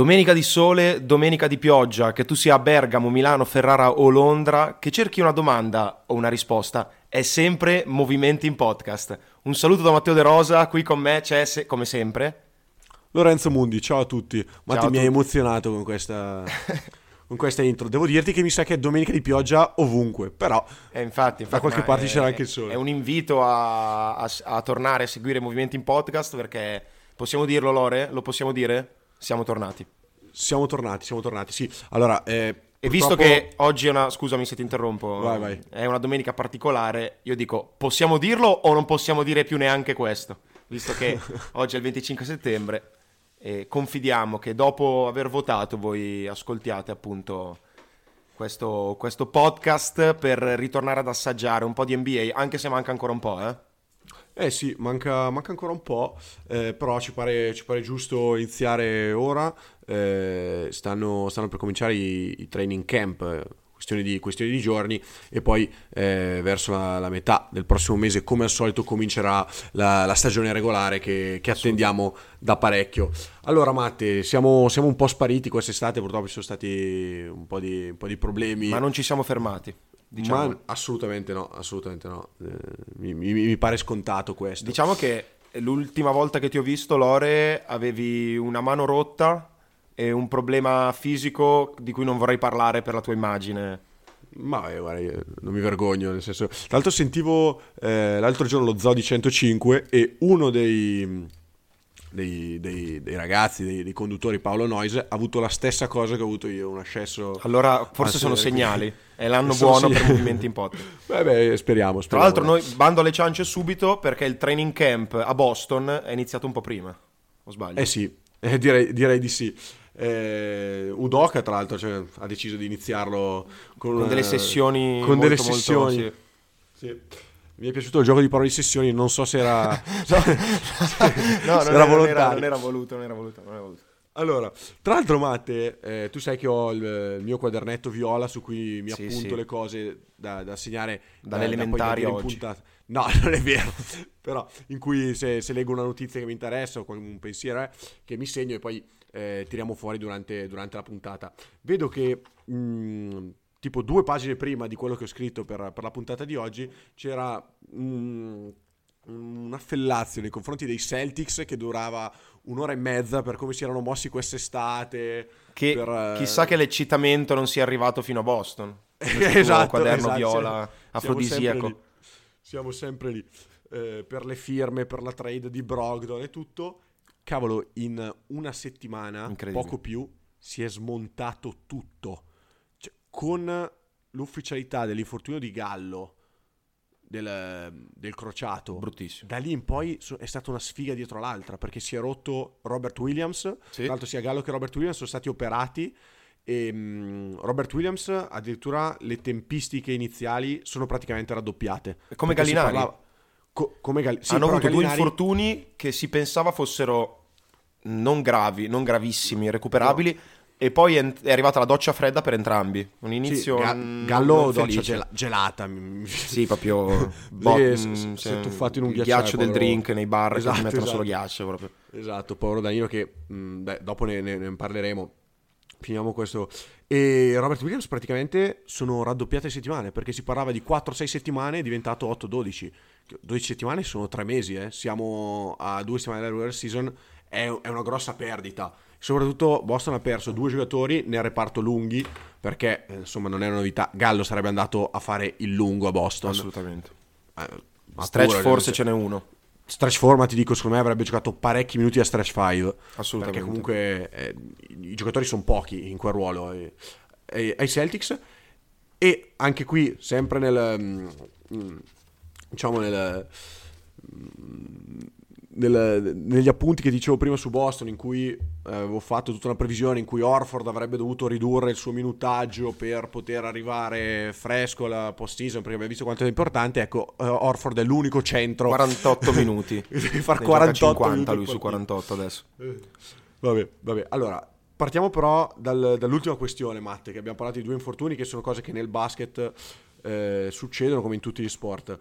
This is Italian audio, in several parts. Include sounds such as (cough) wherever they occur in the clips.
Domenica di sole, domenica di pioggia, che tu sia a Bergamo, Milano, Ferrara o Londra, che cerchi una domanda o una risposta, è sempre Movimenti in Podcast. Un saluto da Matteo De Rosa, qui con me c'è, se- come sempre, Lorenzo Mundi, ciao a tutti. Matti mi hai emozionato con questa, (laughs) con questa intro. Devo dirti che mi sa che è domenica di pioggia ovunque, però E infatti, infatti, qualche ma parte è- c'era anche il sole. È un invito a, a- a tornare a seguire Movimenti in Podcast perché possiamo dirlo, Lore? Lo possiamo dire? Siamo tornati. siamo tornati, siamo tornati, sì. Allora, eh, E visto purtroppo- che oggi è una, scusami se ti interrompo, Vai, vai. è una domenica particolare, io dico, possiamo dirlo o non possiamo dire più neanche questo? Visto che (laughs) oggi è il 25 settembre e confidiamo che dopo aver votato voi ascoltiate appunto questo, questo podcast per ritornare ad assaggiare un po' di NBA, anche se manca ancora un po', eh? Eh sì, manca, manca ancora un po', eh, però ci pare, ci pare giusto iniziare ora. eh, stanno, stanno per cominciare i, i training camp, questione di, questione di giorni, e poi eh, verso la, la metà del prossimo mese, come al solito, comincerà la, la stagione regolare che, che attendiamo da parecchio. Allora, Matte, siamo, siamo un po' spariti quest'estate, purtroppo ci sono stati un po' di, un po' di problemi. Ma non ci siamo fermati, diciamo. Ma assolutamente no, assolutamente no. Eh, mi, mi- mi pare scontato questo. Diciamo che l'ultima volta che ti ho visto, Lore, avevi una mano rotta e un problema fisico di cui non vorrei parlare per la tua immagine. Ma eh, guarda, non mi vergogno, nel senso... Tra l'altro sentivo eh, l'altro giorno lo Zoo di 105 e uno dei, dei, dei- dei ragazzi, dei, dei conduttori, Paolo Noise, ha avuto la stessa cosa che ho avuto io, un ascesso... Allora, forse sono segnali. È l'anno (laughs) Sono buono per segnali. movimenti in podcast. (laughs) Beh, beh, speriamo, Tra speriamo. l'altro, noi bando alle ciance subito perché il training camp a Boston è iniziato un po' prima. O sbaglio? Eh sì, eh, direi, direi di sì. Eh, Udoka, tra l'altro, cioè, ha deciso di iniziarlo con, Con delle sessioni Con molto, delle molto- sessioni. sì. Sì. Mi è piaciuto il gioco di parole di sessioni, non so se era... (laughs) No, (laughs) se non era, non era era- volontario. non era voluto, non era voluto, non era voluto. Allora, tra l'altro Matte, eh, tu sai che ho il, il mio quadernetto viola su cui mi Sì, appunto sì. le cose da, da segnare Dalle da- da oggi. No, (laughs) non è vero, però in cui se, se leggo una notizia che mi interessa o un pensiero eh, che mi segno e poi eh, tiriamo fuori durante, durante la puntata. Vedo che mh, tipo due pagine prima di quello che ho scritto per, per la puntata di oggi c'era mh, un affellazio nei confronti dei Celtics che durava un'ora e mezza per come si erano mossi quest'estate. Che per, eh, chissà che l'eccitamento non sia arrivato fino a Boston. (laughs) Esatto, quaderno esatto, viola siamo- afrodisiaco. Siamo sempre lì. Siamo sempre lì. Eh, per le firme, per la trade di Brogdon e tutto. Cavolo, in una settimana, poco più, si è smontato tutto. Con l'ufficialità dell'infortunio di Gallo, del, del crociato, Bruttissimo. da lì in poi è stata una sfiga dietro l'altra perché si è rotto Robert Williams. Sì. Tra l'altro, sia Gallo che Robert Williams sono stati operati. E mm, Robert Williams, addirittura le tempistiche iniziali sono praticamente raddoppiate. Come Gallinari. parlava- co- come Gal- sì, Hanno avuto due Gallinari- infortuni che si pensava fossero non gravi, non gravissimi, recuperabili. E poi è, è arrivata la doccia fredda per entrambi. Un Sì, inizio Ga- mm, Gallo doccia gela- gelata. Sì, proprio (laughs) Sì, bot- si- mm, si- si è cioè, tuffato in un il ghiacciaio, ghiaccio del povero- drink nei bar che Esatto, ti mettono esatto. solo ghiaccio proprio. Esatto, povero Danilo che mh, beh, dopo ne, ne- ne parleremo. Finiamo questo. E Robert Williams praticamente sono raddoppiate settimane perché si parlava di 4-6 settimane è diventato 8-12. 12 settimane sono 3 mesi, eh. siamo a 2 settimane della regular season, è, è una grossa perdita. Soprattutto Boston ha perso due giocatori nel reparto lunghi perché eh, insomma non è una novità. Gallo sarebbe andato a fare il lungo a Boston. Assolutamente. Eh, Stretch pure, forse ce n'è uno. Stretch format, ti dico, secondo me avrebbe giocato parecchi minuti a stretch 5. Assolutamente. Perché comunque eh, i giocatori sono pochi in quel ruolo eh, ai Celtics. E anche qui, sempre nel. mm, mm, diciamo nel. Nel- negli appunti che dicevo prima su Boston, in cui eh, avevo fatto tutta una previsione in cui Orford avrebbe dovuto ridurre il suo minutaggio per poter arrivare fresco alla post-season, perché abbiamo visto quanto è importante. Ecco, eh, Orford è l'unico centro 48 (laughs) minuti. Devi far Ne 48 gioca 50 minuti lui su per partita. 48 adesso. Vabbè, vabbè. Allora, partiamo però dal- dall'ultima questione, Matte, che abbiamo parlato di due infortuni, che sono cose che nel basket eh, succedono come in tutti gli sport.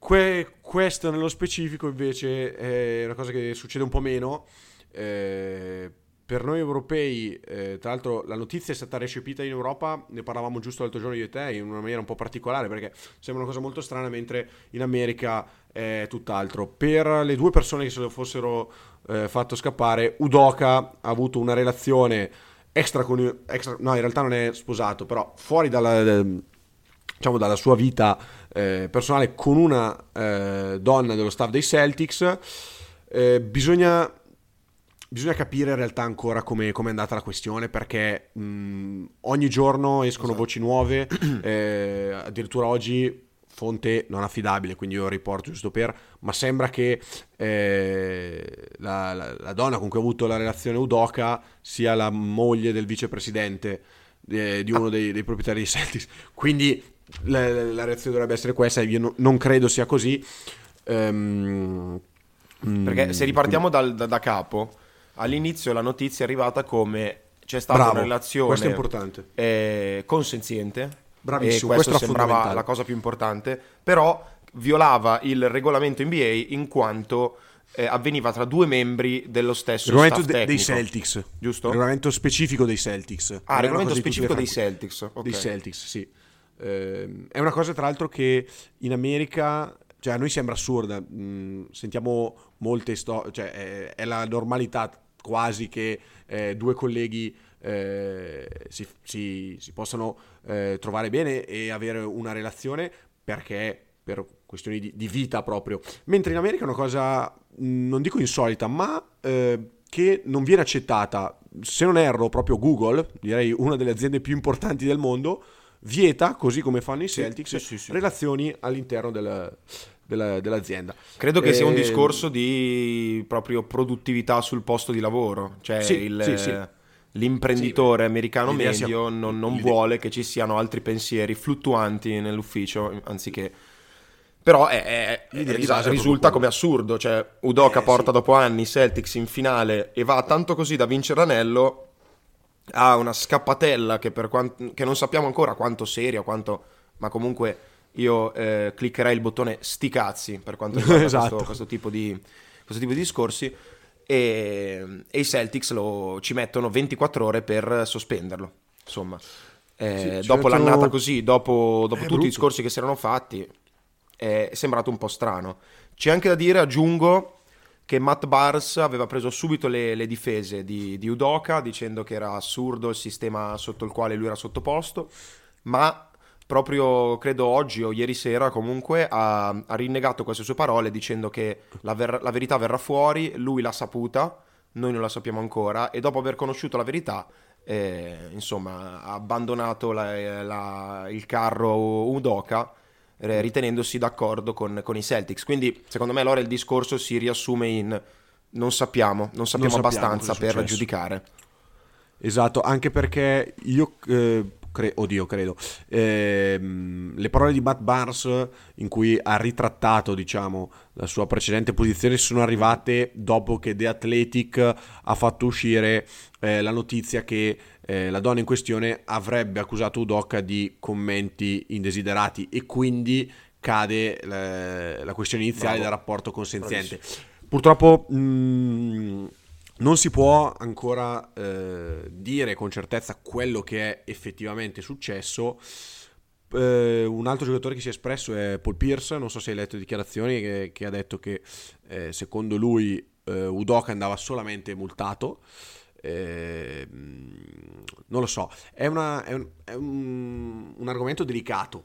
Que- questo nello specifico invece è una cosa che succede un po' meno, eh, per noi europei, eh, tra l'altro la notizia è stata recepita in Europa, ne parlavamo giusto l'altro giorno io e te, in una maniera un po' particolare perché sembra una cosa molto strana, mentre in America è tutt'altro. Per le due persone che se lo fossero eh, fatto scappare, Udoka ha avuto una relazione extra con... Extra, no, in realtà non è sposato, però fuori dalla, diciamo, dalla sua vita eh, personale con una eh, donna dello staff dei Celtics. Eh, bisogna bisogna capire in realtà ancora come è andata la questione perché mh, ogni giorno escono esatto. voci nuove, (clears throat) eh, addirittura oggi fonte non affidabile, quindi io riporto giusto per, ma sembra che eh, la, la, la, donna con cui ha avuto la relazione Udoca sia la moglie del vicepresidente eh, di uno ah. dei, dei, proprietari di Celtics, quindi la, la, reazione dovrebbe essere questa, io no, non credo sia così. Um, perché se ripartiamo dal, da, da capo, all'inizio la notizia è arrivata come c'è stata Bravo, una relazione eh, consenziente. Bravissimo, e questo, questo sembrava la cosa più importante, però violava il regolamento NBA in quanto eh, avveniva tra due membri dello stesso regolamento de- dei Celtics, giusto? Regolamento specifico dei Celtics. Ah, il regolamento specifico dei Celtics. Okay. Dei Celtics, sì. Eh, è una cosa tra l'altro che in America cioè a noi sembra assurda, mm, sentiamo molte storie, cioè è, è, la normalità quasi che eh, due colleghi eh, si, si, si, possano eh, trovare bene e avere una relazione perché per questioni di, di, vita proprio. Mentre in America è una cosa, mm, non dico insolita, ma eh, che non viene accettata. Se non erro, proprio Google, direi una delle aziende più importanti del mondo, vieta, così come fanno i Celtics, sì, sì, relazioni all'interno del, della, dell'azienda. Credo che e... sia un ehm, discorso di proprio produttività sul posto di lavoro, cioè il, l'imprenditore americano medio sia... non, non vuole che ci siano altri pensieri fluttuanti nell'ufficio anziché... Però è, è, è, risulta come assurdo, cioè Udoka eh, porta dopo anni Celtics in finale e va tanto così da vincere l'anello ha una scappatella che, quant- che non sappiamo ancora quanto seria, quanto, ma comunque io eh, cliccherei il bottone sti cazzi per quanto (laughs) riguarda esatto. questo, questo, tipo di, questo, tipo di, discorsi e, e i Celtics lo, ci mettono 24 ore per sospenderlo, insomma. Eh, sì, dopo mettono... l'annata così, dopo, dopo tutti brutto. i discorsi che si erano fatti, è sembrato un po' strano. C'è anche da dire, aggiungo, che Matt Barnes aveva preso subito le, le difese di, di, Udoka dicendo che era assurdo il sistema sotto il quale lui era sottoposto, ma proprio credo oggi o ieri sera comunque ha, ha rinnegato queste sue parole dicendo che la, ver- la verità verrà fuori, lui l'ha saputa, noi non la sappiamo ancora e dopo aver conosciuto la verità eh, insomma ha abbandonato la, la, il carro Udoka eh, ritenendosi d'accordo con, con, i Celtics. Quindi, secondo me, allora il discorso si riassume in non sappiamo, non sappiamo, non abbastanza per giudicare. Esatto, anche perché io eh, cre- oddio, credo. Ehm, le parole di Matt Barnes in cui ha ritrattato, diciamo, la sua precedente posizione sono arrivate dopo che The Athletic ha fatto uscire eh, la notizia che eh, la donna in questione avrebbe accusato Udoka di commenti indesiderati e quindi cade la, la questione iniziale Bravo. del rapporto consenziente. Bravissimo. Purtroppo mh, mm, non si può ancora eh, dire con certezza quello che è effettivamente successo. Eh, un altro giocatore che si è espresso è Paul Pierce, non so se hai letto dichiarazioni, che, che ha detto che eh, secondo lui eh, Udoka andava solamente multato. Eh, non lo so, è, una, è, un, è un, un argomento delicato.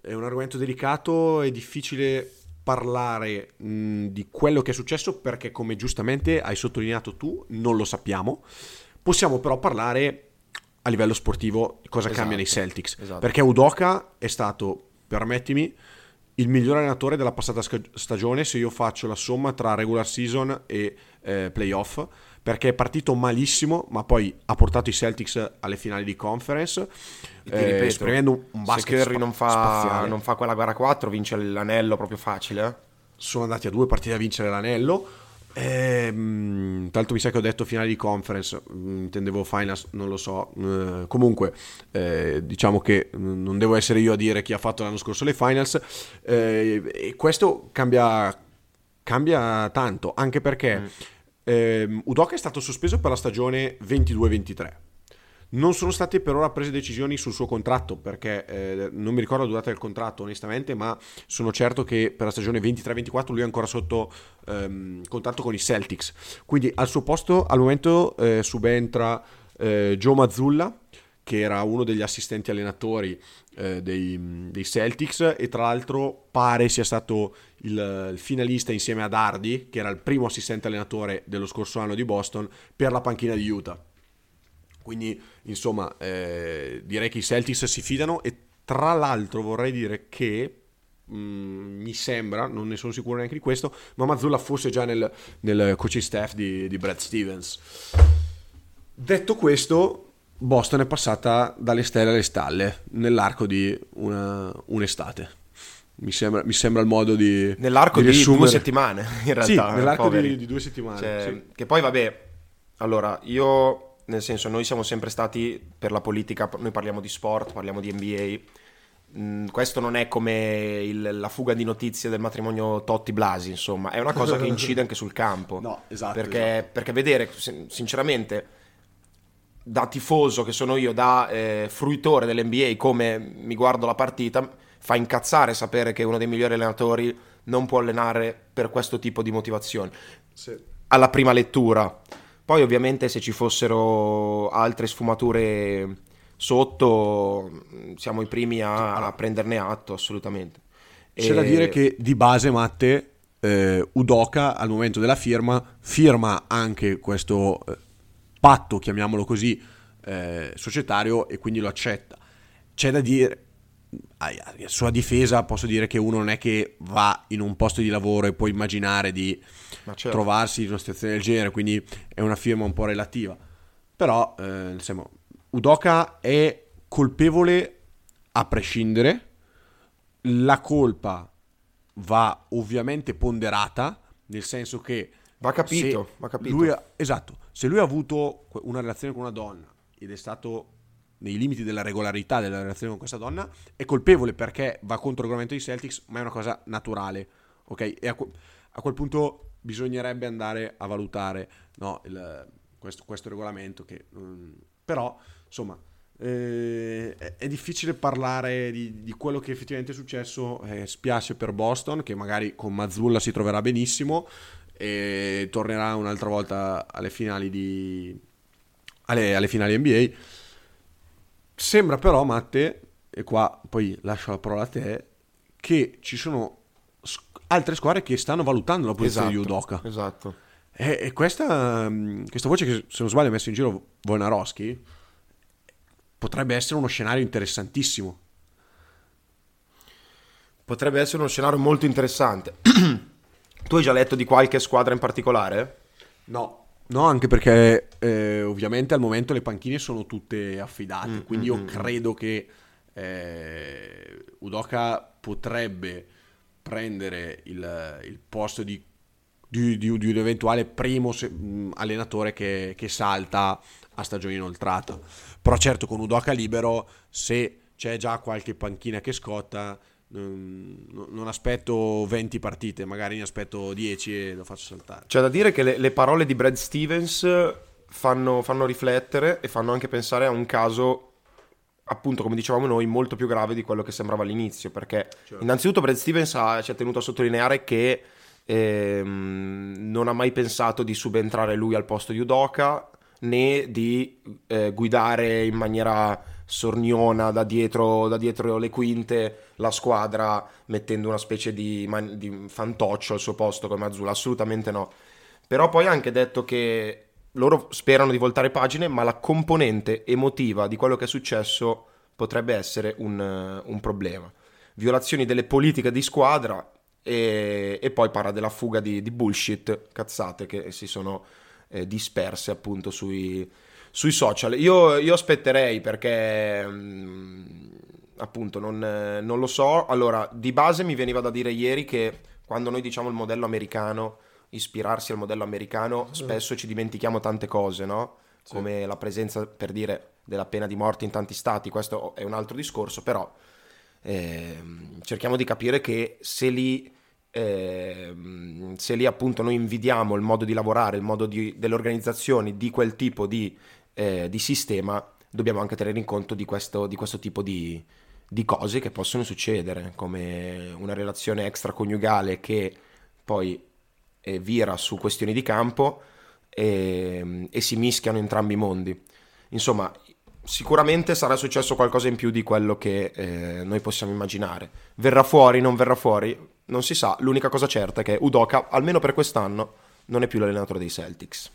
È un argomento delicato e difficile parlare mh, di quello che è successo perché come giustamente hai sottolineato tu non lo sappiamo. Possiamo però parlare a livello sportivo cosa esatto, cambia nei Celtics. Esatto. Perché Udoka è stato, permettimi, il miglior allenatore della passata stagione se io faccio la somma tra regular season e eh, playoff perché è partito malissimo, ma poi ha portato i Celtics alle finali di conference, eh, esprimendo un basket Se Curry non fa, non fa, quella gara 4, vince l'anello proprio facile. Eh? Sono andati a due partite a vincere l'anello. Eh, tanto mi sa che ho detto finali di conference, mm, intendevo finals, non lo so. Eh, comunque, eh, diciamo che non devo essere io a dire chi ha fatto l'anno scorso le finals. Eh, e questo cambia, cambia tanto, anche perché. Mm ehm, Udoka è stato sospeso per la stagione 22-23. Non sono state per ora prese decisioni sul suo contratto perché eh, non mi ricordo la durata del contratto onestamente, ma sono certo che per la stagione 23-24 lui è ancora sotto ehm, contratto con i Celtics. Quindi al suo posto al momento eh, subentra eh, Joe Mazzulla che era uno degli assistenti allenatori eh, dei, dei, Celtics e tra l'altro pare sia stato il, il, finalista insieme ad Hardy, che era il primo assistente allenatore dello scorso anno di Boston, per la panchina di Utah. Quindi, insomma, eh, direi che i Celtics si fidano e tra l'altro vorrei dire che mm, mi sembra, non ne sono sicuro neanche di questo, ma Mazzulla fosse già nel, nel coaching staff di, di Brad Stevens. Detto questo, Boston è passata dalle stelle alle stalle nell'arco di una, un'estate. Mi sembra, mi sembra, il modo di. Nell'arco di, di due settimane, in realtà. Sì, nell'arco di, di, due settimane. Cioè, sì. Che poi, vabbè, allora, io, nel senso, noi siamo sempre stati per la politica, noi parliamo di sport, parliamo di NBA. Mm, questo non è come il, la fuga di notizie del matrimonio Totti Blasi, insomma, è una cosa che (laughs) incide anche sul campo. No, esatto. Perché, esatto. perché vedere, sinceramente da tifoso che sono io, da eh, fruitore dell'NBA, come mi guardo la partita, fa incazzare sapere che uno dei migliori allenatori non può allenare per questo tipo di motivazioni. Sì. Alla prima lettura. Poi ovviamente se ci fossero altre sfumature sotto, siamo i primi a, a prenderne atto, assolutamente. C'è e... da dire che di base, Matte, eh, Udoca al momento della firma firma anche questo... Patto, chiamiamolo così, eh, societario e quindi lo accetta. C'è da dire, a sua difesa posso dire che uno non è che va in un posto di lavoro e può immaginare di certo. trovarsi in una situazione del genere, quindi è una firma un po' relativa. Però, eh, insomma, Udoka è colpevole a prescindere, la colpa va ovviamente ponderata, nel senso che Va capito, va capito. Lui ha, esatto, se lui ha avuto una relazione con una donna ed è stato nei limiti della regolarità della relazione con questa donna, è colpevole perché va contro il regolamento dei Celtics, ma è una cosa naturale, ok? E a, a quel punto bisognerebbe andare a valutare no, il, questo, questo, regolamento che... Um, però, insomma, eh, è, è, difficile parlare di, di, quello che effettivamente è successo. Eh, spiace per Boston, che magari con Mazzulla si troverà benissimo e tornerà un'altra volta alle finali di alle, alle finali NBA. Sembra però, Matte, e qua poi lascio la parola a te, che ci sono altre squadre che stanno valutando la posizione esatto, di Udoka. Esatto. E, e questa, mm, questa, voce che, se non sbaglio, ha messo in giro Wojnarowski potrebbe essere uno scenario interessantissimo. Potrebbe essere uno scenario molto interessante. (clears throat) Tu hai già letto di qualche squadra in particolare? No, no, anche perché eh, ovviamente al momento le panchine sono tutte affidate, mm, quindi io mm, mm, mm. credo che eh, Udoka potrebbe prendere il, il posto di, di, di, di, un eventuale primo se, mh, allenatore che, che salta a stagione inoltrata. Però certo con Udoka libero, se c'è già qualche panchina che scotta, non aspetto 20 partite, magari ne aspetto 10 e lo faccio saltare. C'è da dire che le, le parole di Brad Stevens fanno, fanno, riflettere e fanno anche pensare a un caso, appunto, come dicevamo noi, molto più grave di quello che sembrava all'inizio. Perché, certo. innanzitutto, Brad Stevens ha, ci ha tenuto a sottolineare che ehm, non ha mai pensato di subentrare lui al posto di Udoka né di eh, guidare in maniera sorniona da dietro, da dietro, le quinte la squadra mettendo una specie di, man- di fantoccio al suo posto come Azzurra, assolutamente no. Però poi ha anche detto che loro sperano di voltare pagine, ma la componente emotiva di quello che è successo potrebbe essere un, un problema. Violazioni delle politiche di squadra e, e poi parla della fuga di, di, bullshit, cazzate che si sono eh, disperse appunto sui, sui social. Io, io aspetterei perché mh, mm, appunto non, non, lo so. Allora, di base mi veniva da dire ieri che quando noi diciamo il modello americano, ispirarsi al modello americano, mm. spesso ci dimentichiamo tante cose, no? Sì. Come la presenza, per dire, della pena di morte in tanti stati, questo è un altro discorso, però eh, cerchiamo di capire che se lì eh, se lì appunto noi invidiamo il modo di lavorare, il modo di, delle organizzazioni di quel tipo di, eh, di, sistema, dobbiamo anche tenere in conto di questo, di questo tipo di, di, cose che possono succedere, come una relazione extraconiugale che poi eh, vira su questioni di campo e, e si mischiano entrambi i mondi. Insomma, sicuramente sarà successo qualcosa in più di quello che eh, noi possiamo immaginare. Verrà fuori, non verrà fuori, non si sa. L'unica cosa certa è che Udoka, almeno per quest'anno, non è più l'allenatore dei Celtics.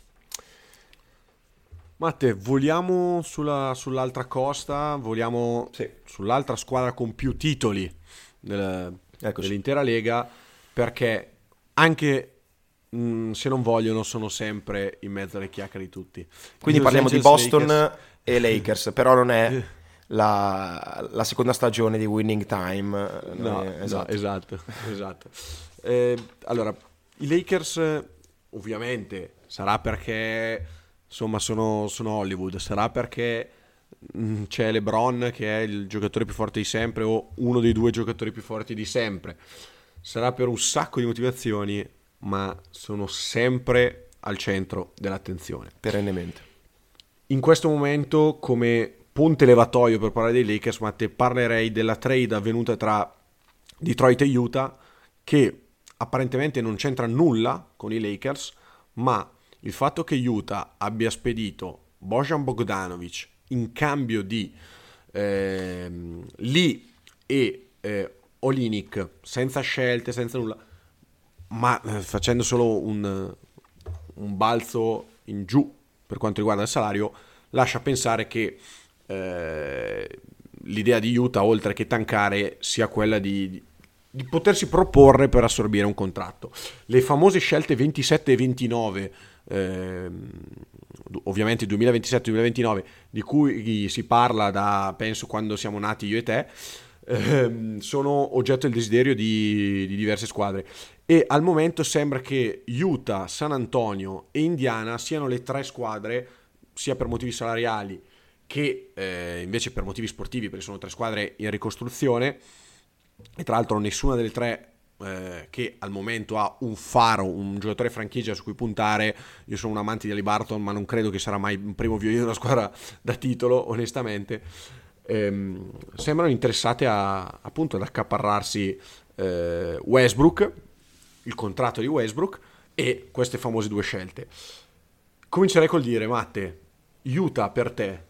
Matte, voliamo sulla, sull'altra costa, voliamo sì. sull'altra squadra con più titoli del, dell'intera Lega, perché anche mh, mm, se non vogliono sono sempre in mezzo alle chiacchiere di tutti. Quindi parliamo di Boston Lakers. e Lakers, però non è (laughs) la, la, seconda stagione di Winning Time. No, è, esatto. No, esatto, (laughs) esatto. Eh, allora, i Lakers ovviamente sarà perché insomma sono, sono Hollywood, sarà perché mm, c'è LeBron che è il giocatore più forte di sempre o uno dei due giocatori più forti di sempre. Sarà per un sacco di motivazioni, ma sono sempre al centro dell'attenzione. Perennemente. In questo momento, come ponte levatoio per parlare dei Lakers, ma te parlerei della trade avvenuta tra Detroit e Utah, che apparentemente non c'entra nulla con i Lakers, ma il fatto che Utah abbia spedito Bojan Bogdanovic in cambio di eh, Lee e eh, Olinic senza scelte, senza nulla, ma eh, facendo solo un, un, balzo in giù per quanto riguarda il salario, lascia pensare che eh, l'idea di Utah, oltre che tancare, sia quella di, di potersi proporre per assorbire un contratto. Le famose scelte 27 e 29 eh, ovviamente 2027-2029, di cui si parla da penso quando siamo nati io e te, eh, sono oggetto del desiderio di, di, diverse squadre. E al momento sembra che Utah, San Antonio e Indiana siano le tre squadre, sia per motivi salariali che eh, invece per motivi sportivi, perché sono tre squadre in ricostruzione. E tra l'altro nessuna delle tre eh, che al momento ha un faro, un giocatore franchigia su cui puntare. Io sono un amante di Ali Barton, ma non credo che sarà mai un primo violino della squadra da titolo, onestamente. Ehm, sembrano interessate a, appunto ad accaparrarsi eh, Westbrook, il contratto di Westbrook e queste famose due scelte. Comincerei col dire, Matte, Utah per te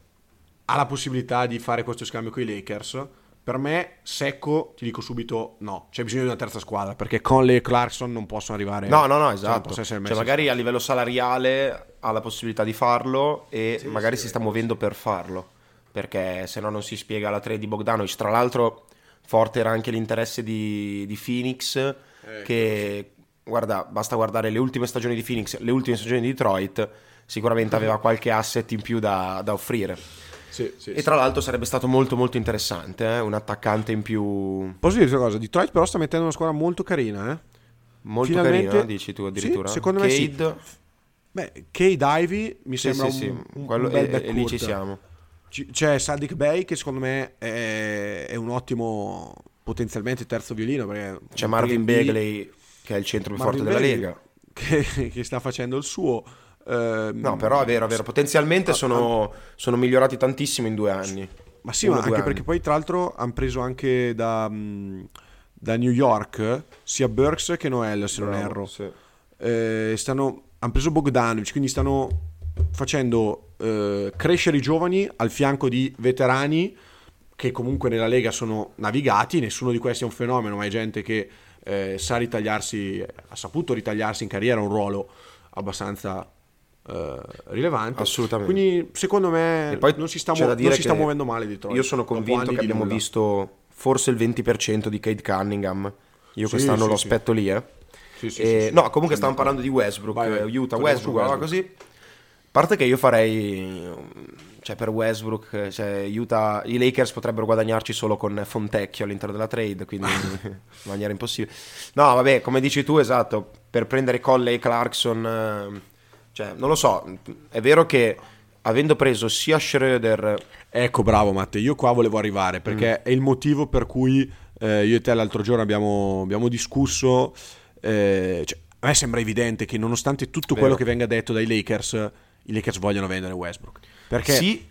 ha la possibilità di fare questo scambio con i Lakers? Per me, secco, ti dico subito no. C'è bisogno di una terza squadra perché Conley e Clarkson non possono arrivare. No, no, no, esatto. Cioè, magari a livello salariale ha la possibilità di farlo e sì, magari sì, si sta muovendo per farlo. Perché se no non si spiega la trade di Bogdanovic. Tra l'altro, forte era anche l'interesse di, di Phoenix. Eh, che guarda, basta guardare le ultime stagioni di Phoenix, le ultime stagioni di Detroit. Sicuramente aveva qualche asset in più da, da offrire. Sì, sì, e tra l'altro sarebbe stato molto molto interessante, eh? un attaccante in più. Posso dire una cosa? Detroit però sta mettendo una squadra molto carina, eh? Molto Finalmente... carina, dici tu addirittura? Sì, secondo me sì. Beh, Cade Ivy mi sì, sembra sì, un, un, Quello, un bel e, e lì ci siamo. C- c'è Sadik Bay che secondo me è, è, un ottimo potenzialmente terzo violino. C'è Marvin Bagley che è il centro più Marvin forte della Lega. (laughs) Che, che sta facendo il suo. Eh, no, però è vero, è vero. Potenzialmente sono, sono, migliorati tantissimo in due anni. Ma sì, ma anche perché poi tra l'altro hanno preso anche da, da, New York sia Burks che Noel, se Bravo, non erro. Sì. Eh, stanno, hanno preso Bogdanovic, quindi stanno facendo eh, crescere i giovani al fianco di veterani che comunque nella Lega sono navigati. Nessuno di questi è un fenomeno, ma è gente che eh, sa ritagliarsi, ha saputo ritagliarsi in carriera un ruolo abbastanza Uh, rilevante. Assolutamente. Quindi secondo me non si sta, mu- non si sta muovendo male Detroit. Io sono convinto che abbiamo visto forse il 20% di Kate Cunningham. Io sì, quest'anno sì, lo aspetto sì. lì, eh. Sì, sì, e, no, comunque stavamo parlando di Westbrook, vai, vai. Utah, Westbrook, Westbrook. così. A parte che io farei cioè per Westbrook, cioè Utah, i Lakers potrebbero guadagnarci solo con Fontecchio all'interno della trade, quindi (laughs) in maniera impossibile. No, vabbè, come dici tu, esatto, per prendere Colley e Clarkson eh, cioè, non lo so, è vero che avendo preso sia Schroeder... Ecco, bravo Matte, io qua volevo arrivare perché mm. è il motivo per cui eh, io e te l'altro giorno abbiamo, abbiamo discusso, eh, cioè, a me sembra evidente che nonostante tutto Vero. quello che venga detto dai Lakers, i Lakers vogliono vendere Westbrook. Perché sì,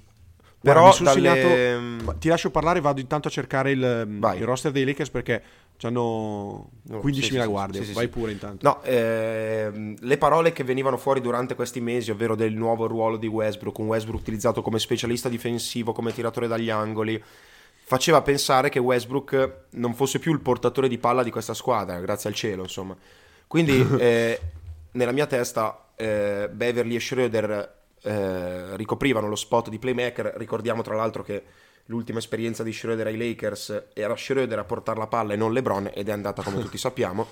Guarda, però dalle- ti lascio parlare, vado intanto a cercare il, il roster dei Lakers perché hanno No, 15.000 sì, guardie. sì, sì, Vai pure intanto. No, ehm, le parole che venivano fuori durante questi mesi, ovvero del nuovo ruolo di Westbrook, un Westbrook utilizzato come specialista difensivo, come tiratore dagli angoli, faceva pensare che Westbrook non fosse più il portatore di palla di questa squadra, grazie al cielo, insomma. Quindi (laughs) eh, nella mia testa eh, Beverly e Schroeder eh, ricoprivano lo spot di playmaker, ricordiamo tra l'altro che l'ultima esperienza di Schroeder ai Lakers era Schroeder a portare la palla e non LeBron ed è andata come tutti sappiamo.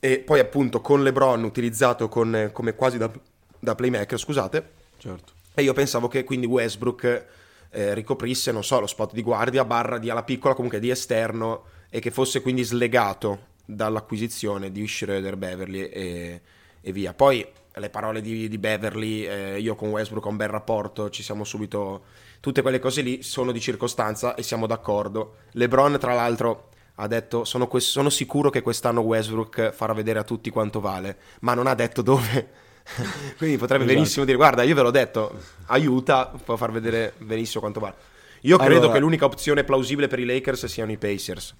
E poi appunto con LeBron utilizzato con- come quasi da, da playmaker, scusate, Certo. e io pensavo che quindi Westbrook eh, ricoprisse, non so, lo spot di guardia, barra di ala piccola, comunque di esterno, e che fosse quindi slegato dall'acquisizione di Schroeder, Beverly e, e via. Poi le parole di, di Beverly, eh, io con Westbrook ho un bel rapporto, ci siamo subito... Tutte quelle cose lì sono di circostanza e siamo d'accordo. LeBron, tra l'altro, ha detto sono, que- sono sicuro che quest'anno Westbrook farà vedere a tutti quanto vale, ma non ha detto dove. (laughs) Quindi potrebbe Esatto. benissimo dire guarda io ve l'ho detto, aiuta, può far vedere benissimo quanto vale. Io credo Allora- che l'unica opzione plausibile per i Lakers siano i Pacers.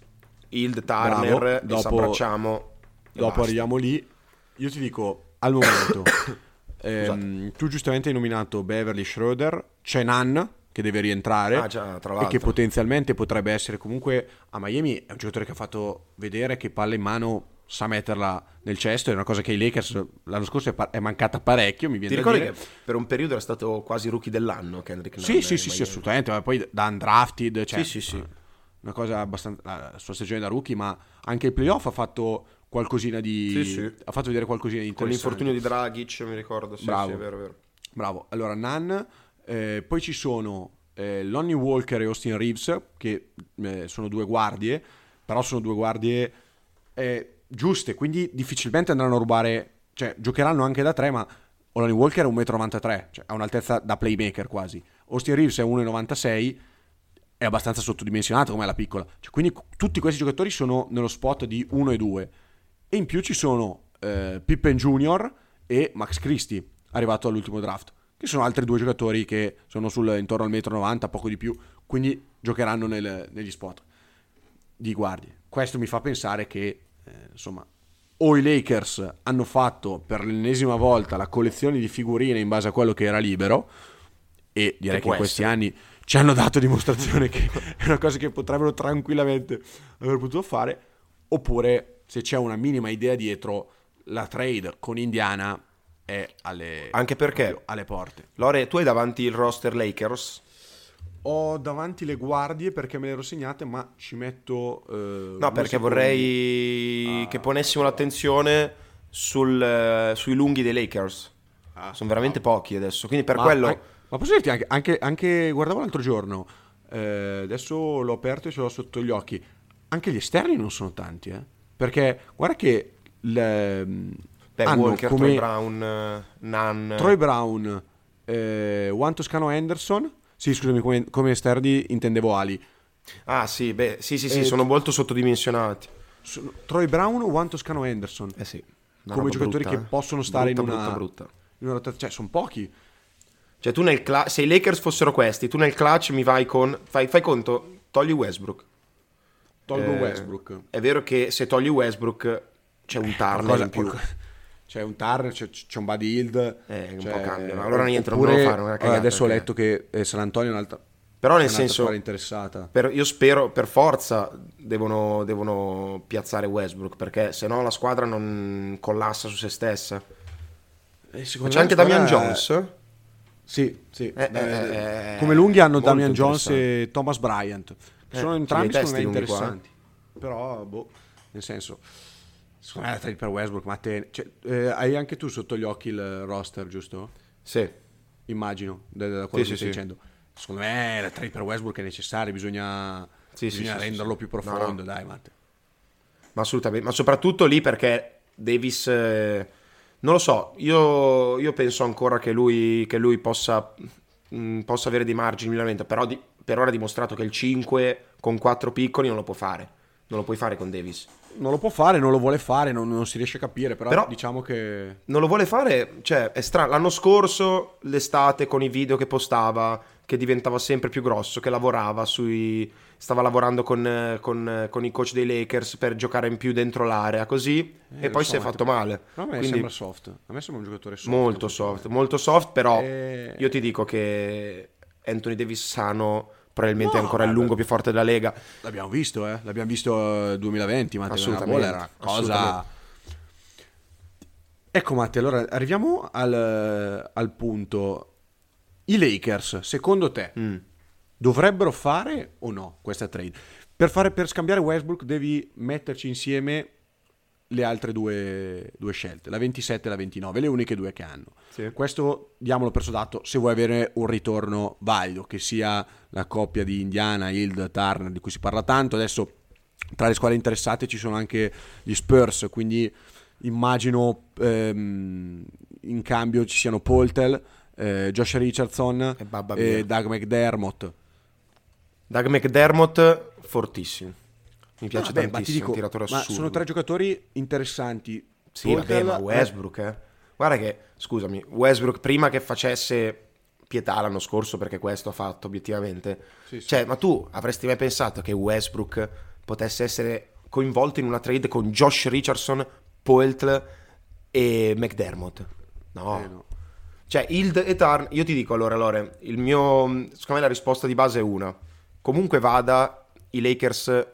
Hild, Turner, Bravo, dopo- s'abbracciamo. Dopo arriviamo lì. Io ti dico, al momento, (coughs) ehm, tu giustamente hai nominato Beverly Schroeder, c'è Nan che deve rientrare Ah, già, e che potenzialmente potrebbe essere comunque a Miami è un giocatore che ha fatto vedere che palla in mano sa metterla nel cesto, è una cosa che ai Lakers l'anno scorso è, mancata parecchio, mi Ti viene da ricordi dire. che per un periodo era stato quasi rookie dell'anno Kendrick Nunn? Sì, sì, sì, sì, assolutamente, ma poi da undrafted, cioè, Sì, sì, sì. una cosa abbastanza la sua stagione da rookie, ma anche il playoff ha fatto qualcosina di Sì, sì. ha fatto vedere qualcosina di Con interessante. l'infortunio di Dragic, mi ricordo. Sì, Bravo. sì, è vero, è vero. Bravo. Allora, Nan, eh, poi ci sono eh, Lonnie Walker e Austin Reeves, che eh, sono due guardie, però sono due guardie eh, giuste, quindi difficilmente andranno a rubare, cioè giocheranno anche da tre, ma Lonnie Walker è 1,93 m, cioè ha un'altezza da playmaker quasi. Austin Reeves è 1,96 è abbastanza sottodimensionato come la piccola. Cioè, quindi tutti questi giocatori sono nello spot di 1 e 2. E in più ci sono eh, Pippen Jr. e Max Christie, arrivato all'ultimo draft, che sono altri due giocatori che sono sul, intorno al metro 90, poco di più, quindi giocheranno nel- negli spot di guardie. Questo mi fa pensare che, eh, insomma, o i Lakers hanno fatto per l'ennesima volta la collezione di figurine in base a quello che era libero, e direi Che che in questi essere. anni ci hanno dato dimostrazione che è una cosa che potrebbero tranquillamente aver potuto fare, oppure se c'è una minima idea dietro, la trade con Indiana è alle, Anche perché- proprio alle porte. Lore, tu hai davanti il roster Lakers? Ho davanti le guardie perché me le ero segnate, ma ci metto... eh, No, perché vorrei che ponessimo l'attenzione sul, eh, sui lunghi dei Lakers. Ah, Sono veramente pochi adesso, quindi per Ma, quello... an- ma posso dirti anche, anche, anche- guardavo l'altro giorno, eh, adesso l'ho aperto e ce l'ho sotto gli occhi, anche gli esterni non sono tanti, eh? perché guarda che le, Beh, hanno Walker, come Troy Brown, eh, Nunn... Troy Brown, eh, Juan Toscano Anderson, sì scusami come, come esterni intendevo Ali, Ah sì, beh, sì, sì, sì, Eh, sono molto sottodimensionati. Sono- Troy Brown, Juan Toscano Anderson, Eh sì. come giocatori brutta, che eh. possono stare Brutta, in una... brutta, brutta. in una rotazione, cioè sono pochi. Cioè tu nel clutch, se i Lakers fossero questi, tu nel clutch mi vai con... Fai, fai conto, togli Westbrook. Tolgo Eh, Westbrook. È vero che se togli Westbrook c'è un Turner Qualcosa- in più. qualcosa- C'è un Turner, c'è, c'è un Buddy Hield. Eh, un po' cambia, ma allora niente, non oppure- devo fare una cagata, eh, Adesso ho letto che eh, San Antonio è un'altra, Però nel senso... interessata. Per- io spero per forza devono, devono piazzare Westbrook perché se no la squadra non collassa su se stessa. E secondo c'è anche Damian Jones? Sì, sì. Eh, Eh, eh, come lunghi hanno Damian Jones e Thomas Bryant. Eh, sono entrambi secondo me lunghi qua, eh. interessanti. Però, boh, nel senso... Secondo me la trade per Westbrook, ma te... cioè, eh, hai anche tu sotto gli occhi il roster, giusto? Sì. Immagino, da, da quello Sì, che sì, stai sì. dicendo. Secondo me la trade per Westbrook è necessaria, bisogna, Sì, bisogna renderlo più No, profondo, no. dai, Matte. Ma assolutamente, ma soprattutto lì perché Davis, eh, non lo so, io, io penso ancora che lui, che lui possa, mh, possa avere dei margini di miglioramento, però di- per ora ha dimostrato che il 5 con 4 piccoli non lo può fare. Non lo puoi fare con Davis. Non lo può fare, non lo vuole fare, non, non si riesce a capire, però, Però- diciamo che... Non lo vuole fare, cioè, è strano. L'anno scorso, l'estate, con i video che postava, che diventava sempre più grosso, che lavorava sui... Stava lavorando con, con, con i coach dei Lakers per giocare in più dentro l'area, così, Eh, e poi so, si è fatto male. A me Quindi sembra soft, a me sembra un giocatore soft. molto soft, molto soft, però Eh, io ti dico che Anthony Davis sano probabilmente è No, ancora il lungo più forte della Lega. L'abbiamo visto, eh? L'abbiamo visto eh, 2020, Matteo. Assolutamente, Bolla era una cosa... assolutamente. Ecco Matteo, allora arriviamo al, al punto. I Lakers, secondo te, Mm. dovrebbero fare o no questa trade? Per, fare, per scambiare Westbrook devi metterci insieme le altre due, due scelte, la 27 e la 29, le uniche due che hanno. Sì. Questo diamolo per dato se vuoi avere un ritorno valido, che sia la coppia di Indiana, Hild, Turner, di cui si parla tanto. Adesso tra le squadre interessate ci sono anche gli Spurs, quindi immagino ehm, in cambio ci siano Poltel, eh, Josh Richardson E e. Doug McDermott. Doug McDermott, fortissimo. Mi piace Ah, beh, tantissimo, dico, un tiratore assurdo. sono tre giocatori interessanti. Sì, vabbè, Poltel- ma Westbrook, eh. Guarda che, scusami, Westbrook prima che facesse pietà l'anno scorso, perché questo ha fatto obiettivamente, Sì, sì. cioè, ma tu avresti mai pensato che Westbrook potesse essere coinvolto in una trade con Josh Richardson, Poelt e McDermott? No. Eh, no. Cioè, Hild e Tarn, io ti dico allora, Lore, il mio, secondo me la risposta di base è una. Comunque vada, i Lakers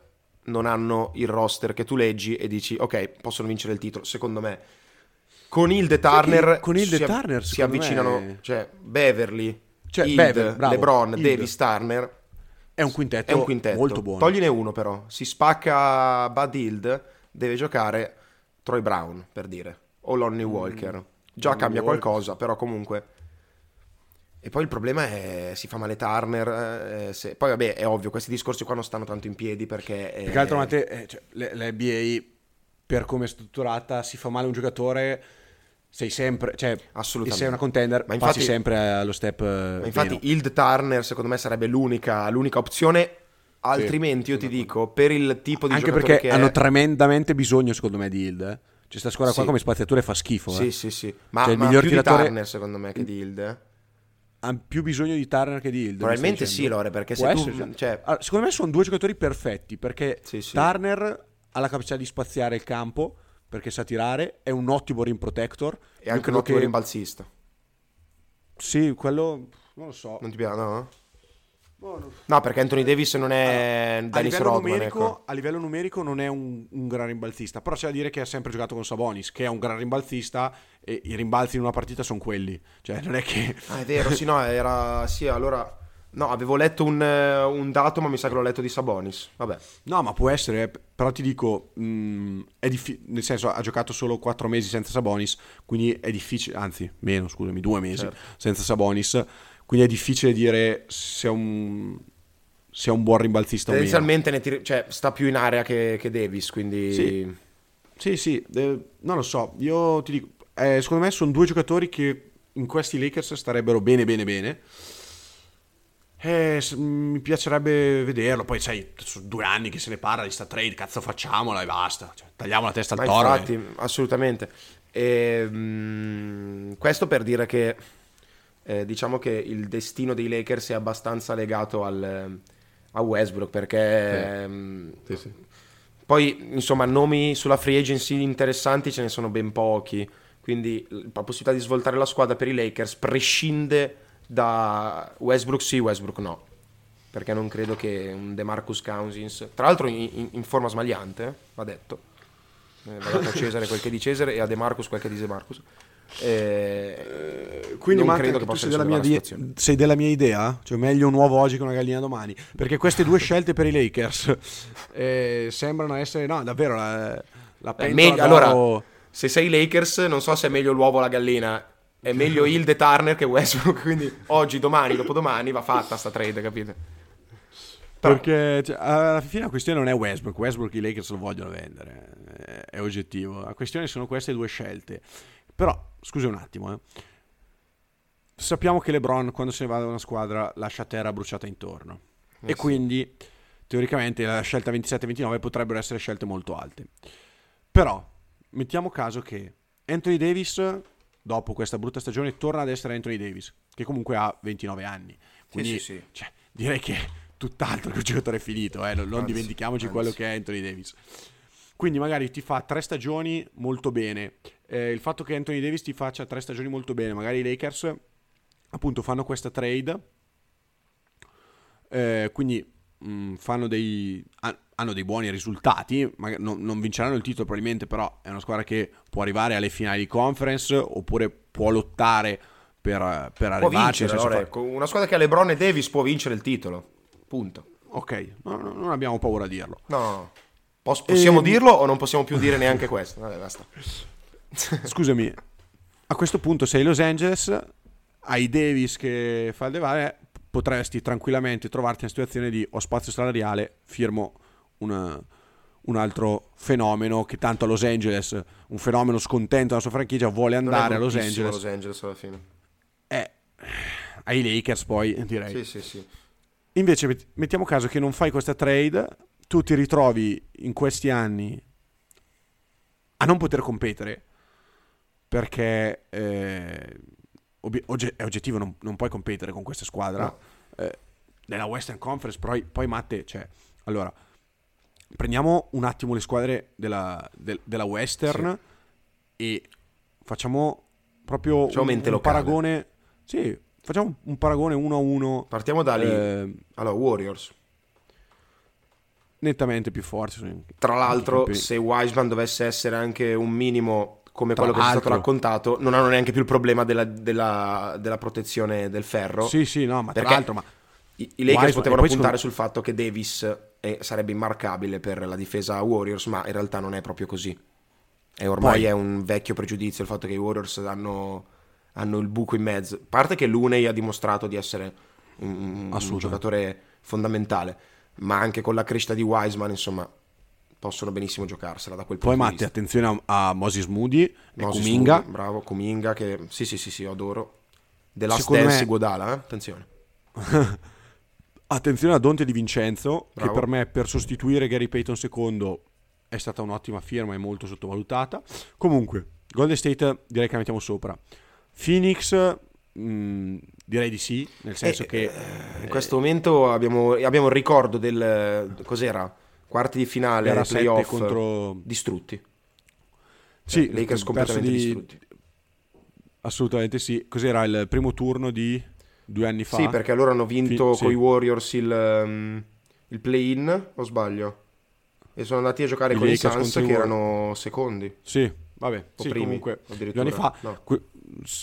non hanno il roster che tu leggi e dici, ok, possono vincere il titolo, secondo me. Con Hild e Turner, con e si, av- Turner, si secondo avvicinano, me- cioè Beverly, Cioè, Hild, Bever, bravo, LeBron, Hild. Davis, Turner. È un quintetto, È un quintetto. molto buono. Togline uno però. Si spacca Bud Hild, deve giocare Troy Brown, per dire. O Lonnie Walker. Già Mm. Lonnie cambia Walker. qualcosa, però comunque... E poi il problema è si fa male Turner. eh, se- Poi vabbè, è ovvio, questi discorsi qua non stanno tanto in piedi perché... eh, Più che altro, Matteo, eh, cioè, l'NBA, per come è strutturata, si fa male un giocatore, sei sempre, cioè, Assolutamente. sei una contender, Ma infatti- sempre allo step Ma infatti meno. Hild Turner secondo me sarebbe l'unica, l'unica opzione. Altrimenti io ti dico, per il tipo di Anche giocatore perché che hanno è... tremendamente bisogno, secondo me, di Hild. Eh. Cioè, sta squadra qua Sì. come spaziature fa schifo. Sì, eh. sì, sì. Ma, Cioè, il ma miglior più tiratore- di Turner secondo me che di Hild. Ha più bisogno di Turner che di Hild. mi Probabilmente sì? Lore, perché Può se tu... Cioè, Allora, secondo me sono due giocatori perfetti perché Sì, sì. Turner ha la capacità di spaziare il campo perché sa tirare, è un ottimo rim protector. Io anche un ottimo che- rimbalzista. Sì, quello non lo so. Non ti piace, no? No, perché Anthony Davis non è A Dennis Rodman, numerico, ecco. a livello numerico non è un, un gran rimbalzista, però c'è da dire che ha sempre giocato con Sabonis, che è un gran rimbalzista e i rimbalzi in una partita sono quelli. Cioè, non è che... Ah, è vero, sì, no, era... Sì, allora... No, avevo letto un, eh, un dato, ma mi sa che l'ho letto di Sabonis. Vabbè. No, ma può essere, eh, però ti dico, mh, è diffi- nel senso ha giocato solo 4 mesi senza Sabonis, quindi è difficile, anzi meno, scusami, due mesi Certo. senza Sabonis, quindi è difficile dire se è un, se è un buon rimbalzista o meno. Tendenzialmente ne tiri- cioè, sta più in area che, che Davis, quindi... Sì. Sì, sì, eh, non lo so, io ti dico, eh, secondo me sono due giocatori che in questi Lakers starebbero bene, bene, bene. Eh, mi piacerebbe vederlo, poi sai, sono due anni che se ne parla di sta trade, cazzo facciamola e basta, cioè, tagliamo la testa al Ma toro. infatti, e- assolutamente. E, mm, questo per dire che eh, diciamo che il destino dei Lakers è abbastanza legato al, a Westbrook perché mm, poi insomma nomi sulla free agency interessanti ce ne sono ben pochi quindi la possibilità di svoltare la squadra per i Lakers prescinde da Westbrook sì Westbrook no perché non credo che un DeMarcus Cousins tra l'altro in, in- in forma smagliante va detto. Eh, va dato a Cesare quel che è di Cesare e a De Marcus quel che è di De Marcus. Eh, Quindi non Matt, credo che tu possa sei della, mia sei della mia idea? Cioè meglio un uovo oggi che una gallina domani? Perché queste due scelte per i Lakers eh, sembrano essere, no davvero, la, la Eh, pentola meglio- d'oro- allora, se sei Lakers, non so se è meglio l'uovo o la gallina. È meglio (laughs) Hilde Turner che Westbrook. Quindi oggi, domani, dopodomani va fatta sta trade, capite? Però- Perché cioè, alla fine la questione non è Westbrook, Westbrook i Lakers lo vogliono vendere, è- è oggettivo. La questione sono queste due scelte. Però, scusa un attimo, eh. sappiamo che LeBron quando se ne va da una squadra lascia terra bruciata intorno. e quindi teoricamente la scelta 27-29 potrebbero essere scelte molto alte. Però mettiamo caso che Anthony Davis, dopo questa brutta stagione, torna ad essere Anthony Davis, che comunque ha 29 anni. Quindi sì, sì. Cioè, direi che tutt'altro che un giocatore finito, eh? non, non Anzi, dimentichiamoci anzi. quello che è Anthony Davis. Quindi magari ti fa tre stagioni molto bene. Eh, il fatto che Anthony Davis ti faccia tre stagioni molto bene, magari i Lakers appunto fanno questa trade, eh, quindi mh, fanno dei, ha- hanno dei buoni risultati, magari non, non vinceranno il titolo probabilmente, però è una squadra che può arrivare alle finali di conference oppure può lottare per, per arrivarci. allora, fa- una squadra che ha LeBron e Davis può vincere il titolo. Punto. Ok, no, no, non abbiamo paura a dirlo. No, no, no. Pos- possiamo Ehm. dirlo o non possiamo più dire neanche questo? Vabbè, basta. (laughs) Scusami, a questo punto sei Los Angeles, hai Davis che fa il devare, potresti tranquillamente trovarti in situazione di ho spazio salariale, firmo una- un altro fenomeno che tanto a Los Angeles, un fenomeno scontento della sua franchigia, vuole andare a Los Angeles. Los Angeles alla fine. Eh, ai Lakers poi direi. Sì, sì, sì. Invece met- mettiamo caso che non fai questa trade, tu ti ritrovi in questi anni a non poter competere perché eh, ogge- è oggettivo, non, non puoi competere con questa squadra. No. Eh, nella Western Conference, poi, poi Matte, cioè, allora, prendiamo un attimo le squadre della, del- della Western e facciamo proprio Facciamo un, un paragone. Sì, facciamo un paragone uno a uno. Partiamo da lì. eh, Allora, Warriors. nettamente più forti. Tra l'altro, se Wiseman dovesse essere anche un minimo come Tra quello che ci è stato raccontato, non hanno neanche più il problema della, della- della protezione del ferro. Sì, sì, no, ma tra l'altro, ma I, i Lakers Wiseman- potevano puntare secondo- sul fatto che Davis eh, sarebbe immarcabile per la difesa Warriors, ma in realtà non è proprio così. E ormai Poi- è un vecchio pregiudizio il fatto che i Warriors hanno, hanno il buco in mezzo. A parte che Luney ha dimostrato di essere un, un giocatore fondamentale, ma anche con la crescita di Wiseman, insomma, possono benissimo giocarsela da quel poi punto Matti, di vista. attenzione a, a Moses Moody e Moses Kuminga. Moody, bravo, Kuminga che sì, sì, sì, sì, adoro. Last Secondo Dance me- Iguodala, eh? attenzione. (laughs) Attenzione a Dante Di Vincenzo, Bravo. che per me per sostituire Gary Payton II è stata un'ottima firma e molto sottovalutata. Comunque, Golden State direi che la mettiamo sopra. Phoenix mh, direi di sì, nel senso Eh, che eh, in questo momento abbiamo, abbiamo il ricordo del cos'era? Quarti di finale, era 7 playoff contro distrutti. sì, Cioè, Lakers completamente di- distrutti. Assolutamente sì. Cos'era il primo turno di due anni fa? Sì, perché loro hanno vinto Fi- sì. con i Warriors il, um, il play-in, o sbaglio? E sono andati a giocare I con i Lakers Suns i che War- erano secondi. Sì, vabbè, O sì, primi, comunque due anni fa. No. que-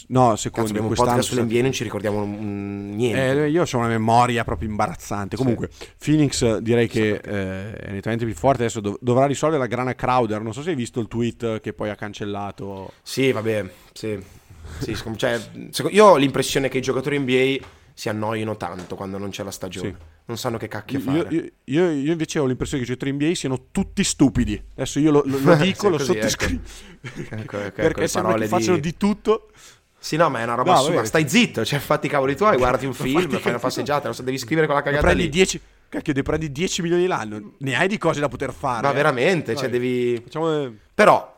no, abbiamo un quest'anno sull'NBA non ci ricordiamo niente. Eh, io ho una memoria proprio imbarazzante. Comunque, Phoenix eh, direi che eh, è nettamente più forte. Adesso dov- dovrà risolvere la grana Crowder. Non so se hai visto il tweet che poi ha cancellato. Sì, vabbè, sì. Sì, cioè, io ho l'impressione che i giocatori NBA si annoino tanto quando non c'è la stagione. Sì. Non sanno che cacchio Io, fare. io- io- io invece ho l'impressione che i giocatori NBA siano tutti stupidi. Adesso io lo, lo- lo (laughs) dico, Sì, lo così, sottoscrivo. Ecco, ecco, (laughs) ecco, perché sembra che facciano di- di tutto. Sì, no, ma è una roba No, assurda. vabbè. Stai zitto, cioè fatti i cavoli tuoi, (laughs) guardati un film, fai una passeggiata, non so, devi scrivere quella cagata prendi lì. 10. Cacchio, ne prendi 10 milioni l'anno. Ne hai di cose da poter fare. Ma eh. veramente, Dai. cioè devi... Facciamo. eh, Però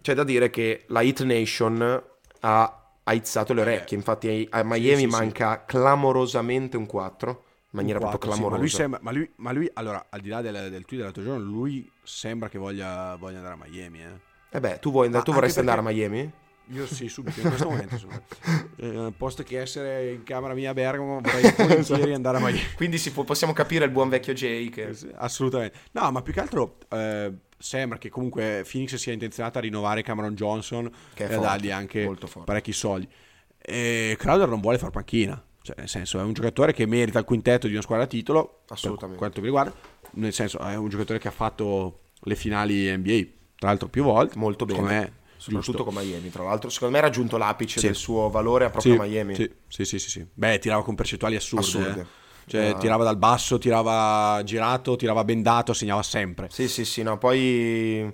c'è da dire che la Hit Nation ha aizzato le orecchie, infatti a Miami sì, sì. manca clamorosamente un 4, in maniera un proprio quattro, sì, ma, lui clamorosa. sembra, ma, lui, ma lui, allora, al di là del, del tweet dell'altro giorno, lui sembra che voglia, voglia andare a Miami. Eh. Eh beh, tu, vuoi, tu vorresti andare a Miami? Io sì, subito, in questo momento. (laughs) eh, posto che essere in camera mia a Bergamo, vorrei volentieri (laughs) andare a Miami. (laughs) Quindi si può- possiamo capire il buon vecchio Jay che... Sì, Assolutamente. No, ma più che altro eh, sembra che comunque Phoenix sia intenzionata a rinnovare Cameron Johnson Che e a dargli anche parecchi soldi. E Crowder non vuole far panchina. Cioè, nel senso, è un giocatore che merita il quintetto di una squadra a titolo. Assolutamente. Per quanto mi riguarda, nel senso, è un giocatore che ha fatto le finali NBA, tra l'altro più volte. Molto bene. Secondo me, Soprattutto giusto. con Miami, tra l'altro. Secondo me ha raggiunto l'apice Sì. del suo valore a proprio Sì, Miami. Sì, sì, sì, sì, sì. Beh, tirava con percentuali assurde. Assurde. eh. Cioè, Ah. tirava dal basso, tirava girato, tirava bendato, segnava sempre. Sì, sì, sì, no, poi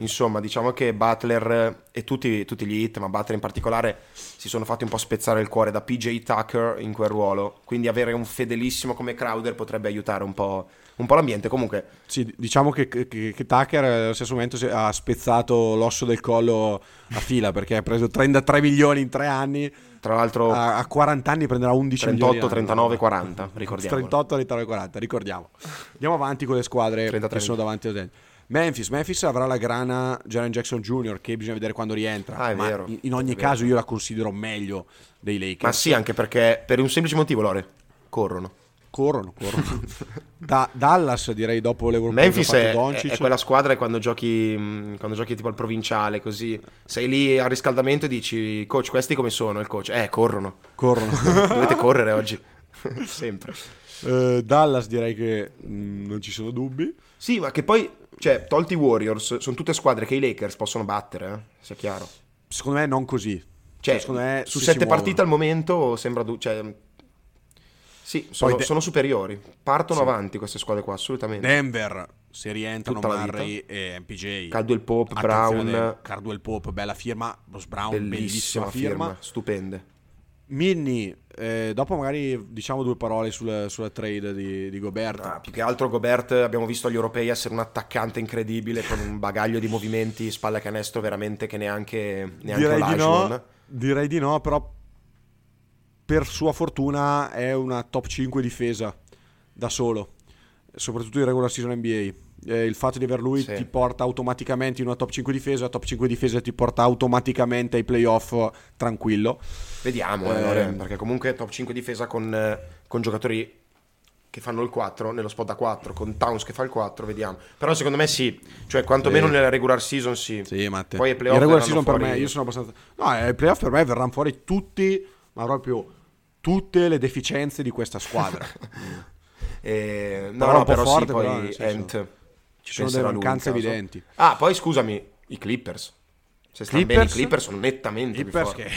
insomma, diciamo che Butler e tutti, tutti gli hit, ma Butler in particolare, si sono fatti un po' spezzare il cuore da PJ Tucker in quel ruolo. Quindi avere un fedelissimo come Crowder potrebbe aiutare un po', un po l'ambiente. Comunque, Sì, diciamo che, che- che Tucker eh, allo stesso momento ha spezzato l'osso del collo a fila perché ha preso 33 milioni in tre anni. tra l'altro, A, a 40 anni prenderà 11 milioni. 38, l'anno. 39, 40, ricordiamo. 38, 39, 40, ricordiamo. Andiamo avanti con le squadre 33 che sono davanti a te. Memphis, Memphis avrà la grana Jaren Jackson Jr. che bisogna vedere quando rientra. Ah, vero, in, ogni caso io la considero meglio dei Lakers. Ma sì, anche perché per un semplice motivo, Lore, corrono. Corrono, corrono. (laughs) Da- Dallas direi dopo l'Europa Memphis è, Doncic. è quella squadra che quando giochi, quando giochi tipo al provinciale, così, sei lì al riscaldamento e dici, coach, questi come sono? Il coach, eh, corrono. Corrono. (laughs) Dovete correre oggi. (laughs) Sempre. Eh, Dallas direi che mh, non ci sono dubbi. Sì, ma che poi, cioè, tolti i Warriors, sono tutte squadre che i Lakers possono battere, eh, sia chiaro. Secondo me non così. Cioè, secondo me su sette partite al momento sembra... du- cioè, sì, sono, de- sono superiori. Partono Sì. avanti queste squadre qua, assolutamente. Denver, se rientrano Tutta Murray e MPJ. Caldwell Pope, Attenzione, Brown, Caldwell Pope, bella firma. Bruce Brown, bellissima bellissima, firma, firma. stupende. Minnie, eh, dopo magari diciamo due parole sulla, sulla trade di, di Gobert. Ah, più che altro Gobert abbiamo visto agli europei essere un attaccante incredibile con un bagaglio di movimenti spalla canestro veramente che neanche, neanche direi, di no, direi di no, però per sua fortuna è una top 5 difesa da solo, soprattutto in regular season NBA. Eh, il fatto di aver lui Sì. ti porta automaticamente in una top 5 difesa, la top 5 difesa ti porta automaticamente ai playoff tranquillo. Vediamo, Eh, eh, Lore, perché comunque top 5 difesa con, eh, con giocatori che fanno il 4 nello spot da 4, con Towns che fa il 4, vediamo. Però secondo me sì, cioè quantomeno Sì. nella regular season sì. Sì, Matte. Poi ai playoff In regular season per fuori- me, io sono abbastanza... No, ai playoff per me verranno fuori tutti, ma proprio tutte le deficienze di questa squadra. (laughs) Eh, no, Però no, però forte, sì, però, poi senso, Ant Ci sono delle mancanze evidenti. Ah, poi scusami, i Clippers. Se stanno bene i Clippers? Clippers sono nettamente più Clippers forti. che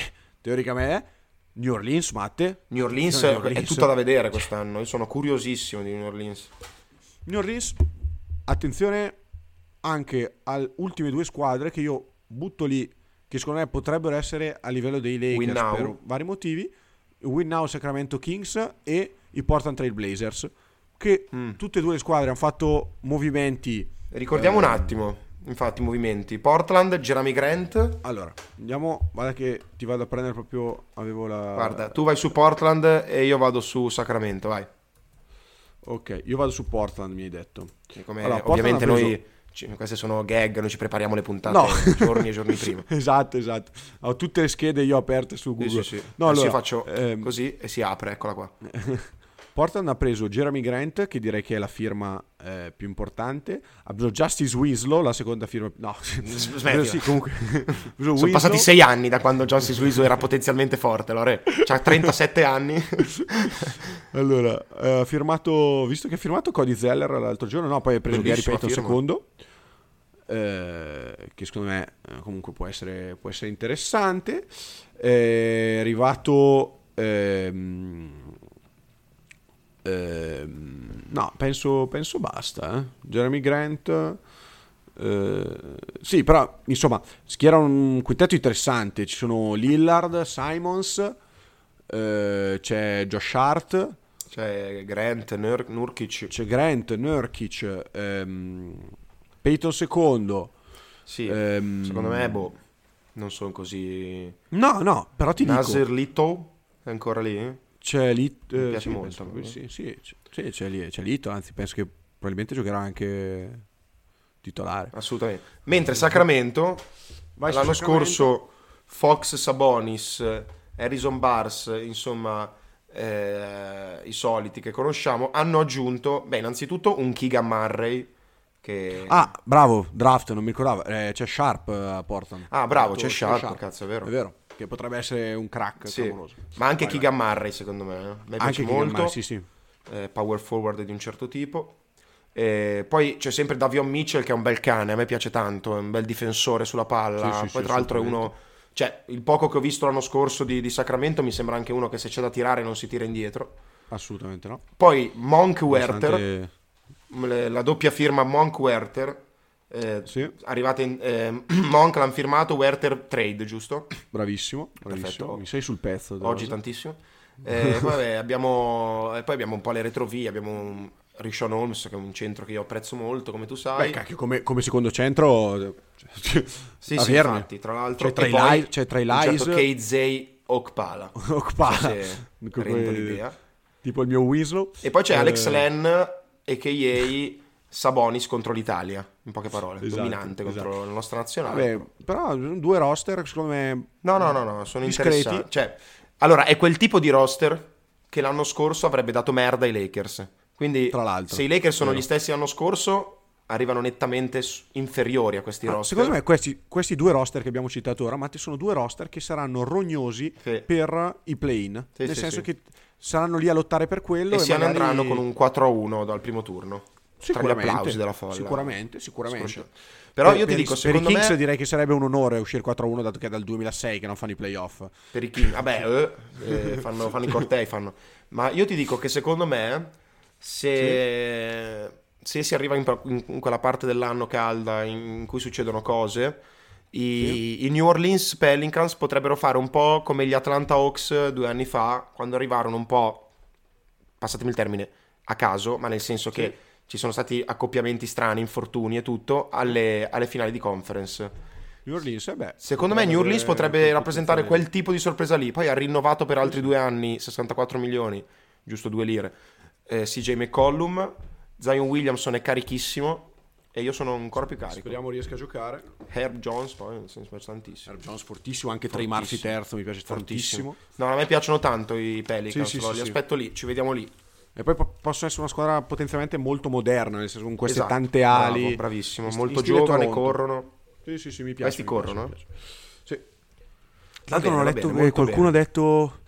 teoricamente New Orleans, Matte. New Orleans, New è Orleans. tutta da vedere quest'anno. Io sono curiosissimo di New Orleans. New Orleans, attenzione anche alle ultime due squadre che io butto lì, che secondo me potrebbero essere a livello dei Lakers per vari motivi. Win Now Sacramento Kings e i Portland Trail Blazers, che Mm. tutte e due le squadre hanno fatto movimenti. Ricordiamo Eh. un attimo, infatti, movimenti. Portland, Jeremy Grant. Allora, andiamo, guarda che ti vado a prendere proprio, avevo la... Guarda, tu vai su Portland e io vado su Sacramento, vai. Ok, io vado su Portland, mi hai detto. Come Allora, ovviamente preso- noi ci- queste sono gag, noi ci prepariamo le puntate No. giorni e giorni (laughs) prima. esatto, esatto. Ho tutte le schede io aperte su Sì, Google. sì, sì. No, Adesso allora, io faccio ehm, così e si apre, eccola qua. (laughs) Portland ha preso Jeremy Grant, che direi che è la firma eh, più importante. Ha preso Justice Winslow, la seconda firma. No, (laughs) smettila. sì, comunque. Sono (laughs) Winslow. passati sei anni da quando Johnson Suizo era potenzialmente forte, Lore. C'ha 37 anni. (laughs) Allora, eh, ha firmato, visto che ha firmato Cody Zeller l'altro giorno, no, poi ha preso Gary Payton secondo. eh, che secondo me eh, comunque può essere, può essere interessante. È arrivato. ehm, ehm, no, penso, penso basta. eh. Jeremy Grant. eh, sì, però insomma, schiera un quintetto interessante. Ci sono Lillard, Simons, eh, c'è Josh Hart, Cioè, Grant, Nur- Nurkic. c'è Grant, Nurkic, ehm, Peyton secondo. Sì, ehm, secondo me, boh, non sono così... No, no, però ti Nasir dico, Little è ancora lì? C'è lì... Mi eh, piace sì, molto. penso- sì, sì, c'è, sì, c'è, lì, c'è Lito, anzi penso che probabilmente giocherà anche titolare. Assolutamente. Mentre Sacramento, Vai l'anno Sacramento. scorso Fox, Sabonis, Harrison Bars, insomma, eh, i soliti che conosciamo, hanno aggiunto, beh, innanzitutto un Keegan Murray che... Ah, bravo, draft, non mi ricordavo. Eh, c'è Sharp eh, a Portland. Ah, bravo, C'è c'è Sharp, cazzo, è vero. È vero, che potrebbe essere un crack Sì. clamoroso. Ma anche Vai, Keegan Murray, secondo me. eh. Vai. piace Anche molto. Murray, sì, sì. eh, power forward di un certo tipo. Eh, poi c'è sempre Davion Mitchell che è un bel cane, a me piace tanto, è un bel difensore sulla palla. Sì, sì, poi sì, tra l'altro è uno... Cioè, il poco che ho visto l'anno scorso di, di Sacramento mi sembra anche uno che se c'è da tirare non si tira indietro. Assolutamente no. Poi Monk Werther, le- la doppia firma Monk Werther, Eh, Sì. Arrivate in... Eh, (clears throat) Monk l'hanno firmato, Werther trade, giusto? Bravissimo, bravissimo. Perfetto. Mi sei sul pezzo. Oggi dire. tantissimo. Eh, (laughs) vabbè, abbiamo... E poi abbiamo un po' le retrovie, abbiamo un Rishon Holmes, che è un centro che io apprezzo molto, come tu sai. Beh, cacchio, come, come secondo centro... Cioè, (laughs) sì, sì, infatti, tra l'altro... C'è Trey e poi Lies- c'è Trey un Lies. certo Keizei Okpala. (laughs) Okpala. So se quei- l'idea. Tipo il mio Winslow. E poi c'è Eh, Alex Len, a.k.a. Sabonis contro l'Italia, in poche parole, Esatto, dominante contro esatto. la nostra nazionale. Vabbè, però due roster, secondo me... No, no, no, no, sono Discreti. interessanti. Cioè, allora, è quel tipo di roster che l'anno scorso avrebbe dato merda ai Lakers. Quindi, Tra l'altro, se i Lakers sono vero. gli stessi l'anno scorso, arrivano nettamente inferiori a questi Ah, roster. secondo me questi, questi due roster che abbiamo citato ora, Matti, sono due roster che saranno rognosi Sì. per i play-in. Sì, nel sì, sì. che saranno lì a lottare per quello. e se ne magari- andranno con un 4-1 dal primo turno. Tra gli applausi della folla. Sicuramente, sicuramente. Sicuramente. Però Per- io ti per i- dico, per secondo i Kings me... direi che sarebbe un onore uscire 4-1 dato che è dal 2006 che non fanno i playoff. Per i King, vabbè, eh, eh, fanno, fanno i (laughs) cortei, fanno. Ma io ti dico che secondo me, se, se si arriva in, in- in quella parte dell'anno calda in cui succedono cose, i, i New Orleans Pelicans potrebbero fare un po' come gli Atlanta Hawks due anni fa, quando arrivarono un po', passatemi il termine, a caso, ma nel senso che ci sono stati accoppiamenti strani, infortuni e tutto, alle, alle finali di conference. New Orleans, eh beh, Secondo me New Orleans potrebbe rappresentare quel tipo di sorpresa lì. Poi ha rinnovato per altri due anni, 64 milioni, giusto due lire. Eh, CJ McCollum, Zion Williamson è carichissimo e io sono ancora più carico. Speriamo riesca a giocare. Herb Jones poi, mi piace tantissimo. Herb Jones fortissimo, anche Trey Marfi Fortissimo. terzo, mi piace tantissimo. No, a me piacciono tanto i Pelicans, Sì, sì, sì, li aspetto lì, ci vediamo lì. E poi po- possono essere una squadra potenzialmente molto moderna, nel senso con queste Esatto, tante ali. bravo, bravissimo, In- molto in giovane, corrono. Sì, sì, sì, mi piace. Questi corrono, mi piace. Sì. Tra l'altro bene, non ho va letto, bene, eh, qualcuno bene. ha detto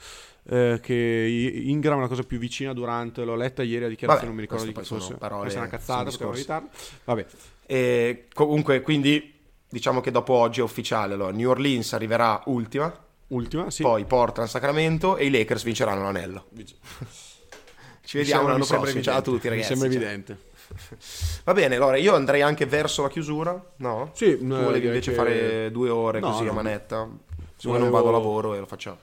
eh, che Ingram è la cosa più vicina durante, l'ho letta ieri a dichiarazione, Vabbè, non mi ricordo di che fosse. parole, Questa è una cazzata, discorsi. evitarla. Vabbè, E comunque, quindi diciamo che dopo oggi è ufficiale. allora, New Orleans arriverà ultima, ultima, sì. poi Portland, Sacramento e i Lakers vinceranno l'anello. Ci vediamo sembra- l'anno prossimo. Ciao a evidente, tutti, ragazzi. Mi sembra Ciao. evidente. Va bene, allora io andrei anche verso la chiusura. No? Sì, Tu no, volevi invece che- fare due ore No, così a no. manetta. Se vuoi non Volevo- vado a lavoro e lo facciamo.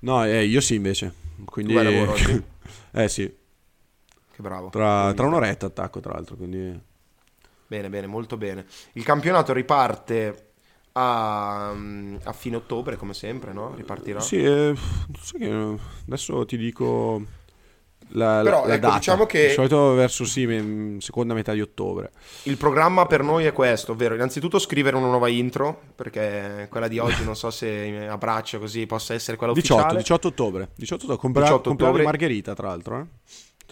No, eh, io sì invece. Quindi... Tu vai a lavoro oggi? (laughs) eh sì, Che bravo. tra, tra un'oretta attacco tra l'altro, quindi... Bene, bene, molto bene. Il campionato riparte a, a fine ottobre, come sempre, no? Ripartirà. Sì, eh, adesso ti dico la, Però, la- la ecco, data. diciamo che- Di solito verso sì, seconda metà di ottobre. Il programma per noi è questo, ovvero innanzitutto scrivere una nuova intro, perché quella di oggi non so se a braccio così possa essere quella 18, ufficiale. 18 ottobre. 18 ottobre, compra- 18 compleanno di ottobre. Margherita, tra l'altro. Eh?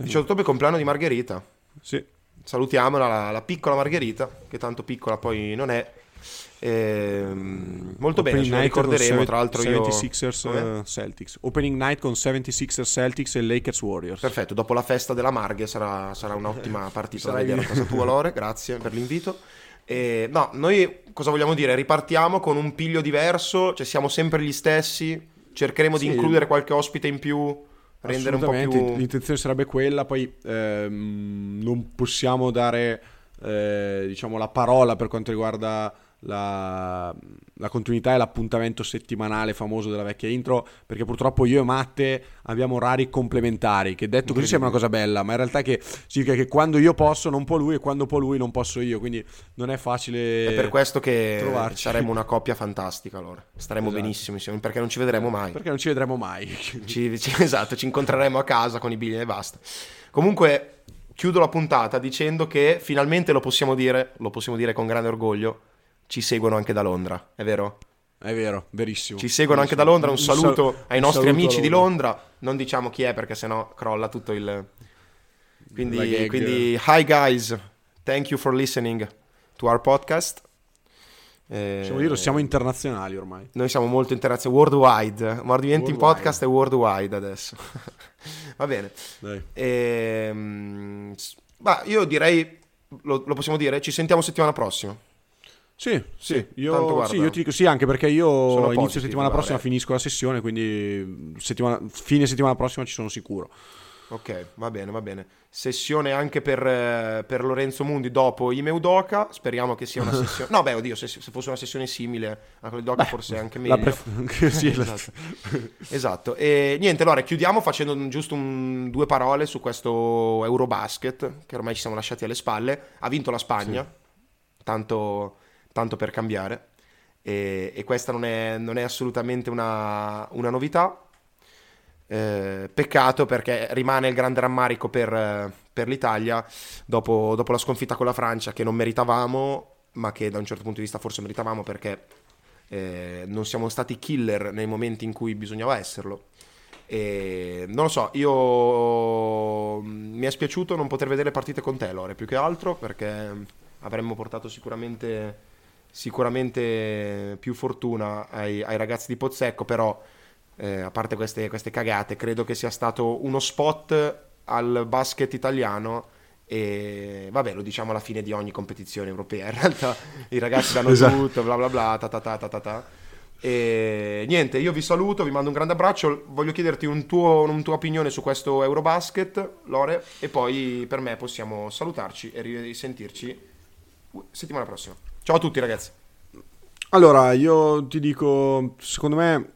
18 ottobre compleanno di Margherita. Sì. Salutiamola, la, la piccola Margherita, che tanto piccola poi non è. Ehm, molto bene, Opening ce lo ricorderemo. Tra l'altro, io. 76ers Come? eh, Celtics. Opening night con 76ers Celtics e Lakers Warriors. Perfetto, dopo la festa della Marghe sarà, sarà un'ottima (laughs) partita da Sarai- vedere a casa tua, Lore. (laughs) Grazie per l'invito. E, no, noi cosa vogliamo dire? Ripartiamo con un piglio diverso, cioè siamo sempre gli stessi. Cercheremo di Sì. includere qualche ospite in più, rendere un po' più. l'intenzione sarebbe quella, poi ehm, non possiamo dare eh, diciamo, la parola per quanto riguarda la, la continuità e l'appuntamento settimanale famoso della vecchia intro, perché purtroppo io e Matte abbiamo orari complementari, che detto così sembra una cosa bella, ma in realtà che significa che quando io posso non può lui e quando può lui non posso io, quindi non è facile... È per questo che trovarci. saremo una coppia fantastica allora. Staremo Esatto. benissimo insieme perché non ci vedremo mai. Perché non ci vedremo mai. Ci- ci- esatto, ci incontreremo a casa con i biglietti e basta. Comunque, chiudo la puntata dicendo che finalmente lo possiamo dire, lo possiamo dire con grande orgoglio, ci seguono anche da Londra, è vero? È vero, verissimo. Ci seguono anche da Londra, un sal- saluto ai un nostri saluto amici di Londra, non diciamo chi è perché sennò crolla tutto il... Quindi, quindi hi guys, thank you for listening to our podcast. Eh, Possiamo dirlo, siamo internazionali ormai. Noi siamo molto internazionali, worldwide, Mordimenti in Worldwide. podcast è worldwide adesso. (laughs) Va bene. Dai. Ehm, ma io direi, lo, lo possiamo dire, ci sentiamo settimana prossima. Sì, sì, io, sì, io ti dico sì, anche perché io positivo, inizio settimana prossima, guarda. finisco la sessione, quindi settimana- fine settimana prossima ci sono sicuro. Ok, va bene, va bene. Sessione anche per, eh, per Lorenzo Mundi dopo Ime Udoka. Speriamo che sia una (laughs) sessione. No, beh, oddio, se, se fosse una sessione simile a quella di Udoka, forse anche meglio. Pref- (laughs) sì, (laughs) esatto. esatto. E niente, allora chiudiamo facendo giusto un, due parole su questo Eurobasket, che ormai ci siamo lasciati alle spalle. Ha vinto la Spagna, sì. tanto, tanto, per cambiare. E, e questa non è, non è assolutamente una, una novità eh, peccato perché rimane il grande rammarico per, per l'Italia dopo, dopo, la sconfitta con la Francia che non meritavamo, ma che da un certo punto di vista forse meritavamo perché eh, non siamo stati killer nei momenti in cui bisognava esserlo. E non lo so, io mi è spiaciuto non poter vedere partite con te, Lore, più che altro perché avremmo portato sicuramente, sicuramente più fortuna ai, ai ragazzi di Pozzecco, però eh, a parte queste, queste cagate, credo che sia stato uno spot al basket italiano e vabbè lo diciamo alla fine di ogni competizione europea in realtà. I ragazzi danno esatto. tutto bla bla bla ta ta ta ta ta ta. E niente io vi saluto vi mando un grande abbraccio. Voglio chiederti un tuo, una tua opinione su questo Eurobasket Lore e poi per me possiamo salutarci e risentirci settimana prossima ciao a tutti ragazzi allora io ti dico secondo me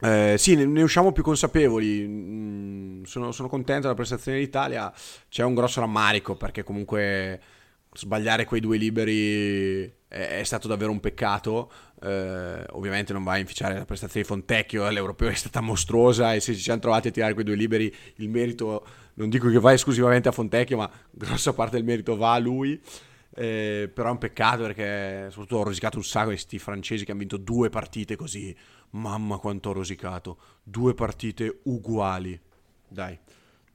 eh, sì, ne, usciamo più consapevoli. Mm, sono, sono, contento della prestazione dell'Italia. C'è un grosso rammarico perché comunque sbagliare quei due liberi è, è stato davvero un peccato. Eh, ovviamente non va a inficiare la prestazione di Fontecchio, l'europeo è stata mostruosa e se ci siamo trovati a tirare quei due liberi il merito, non dico che va esclusivamente a Fontecchio, ma grossa parte del merito va a lui. Eh, però è un peccato perché soprattutto ho rosicato un sacco di questi francesi che hanno vinto due partite così Mamma quanto ho rosicato. Due partite uguali. Dai.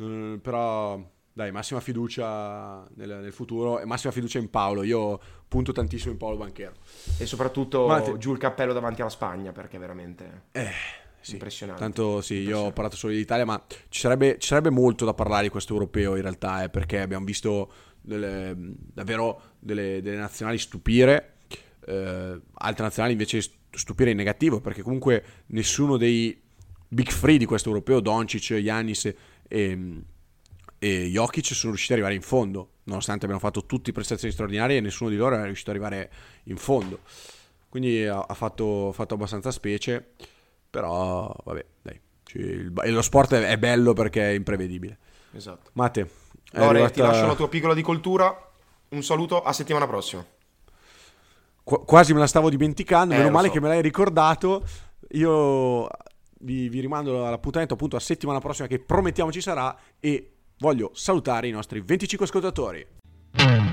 Mm, però, dai, massima fiducia nel, nel, futuro e massima fiducia in Paolo. Io punto tantissimo in Paolo Banchero. E soprattutto te... giù il cappello davanti alla Spagna perché veramente... Eh. Sì, impressionante. Tanto sì, io ho parlato solo dell'Italia, ma ci sarebbe, ci sarebbe, molto da parlare di questo europeo in realtà, eh, perché abbiamo visto delle, davvero delle, delle nazionali stupire, eh, altre nazionali invece stupire in negativo perché comunque nessuno dei big three di questo europeo, Doncic, Yanis e, e Jokic sono riusciti ad arrivare in fondo, nonostante abbiano fatto tutte prestazioni straordinarie e nessuno di loro è riuscito ad arrivare in fondo. Quindi ha, ha fatto, fatto, abbastanza specie, però vabbè, dai. Il, lo sport è, bello perché è imprevedibile. Esatto. Mate, Lore, arrivata... ti lascio la tua piccola di cultura. Un saluto, a settimana prossima. Qu- quasi me la stavo dimenticando, eh, meno male so. che me l'hai ricordato. Io vi, vi rimando all'appuntamento appunto a settimana prossima che promettiamo ci sarà e voglio salutare i nostri 25 ascoltatori.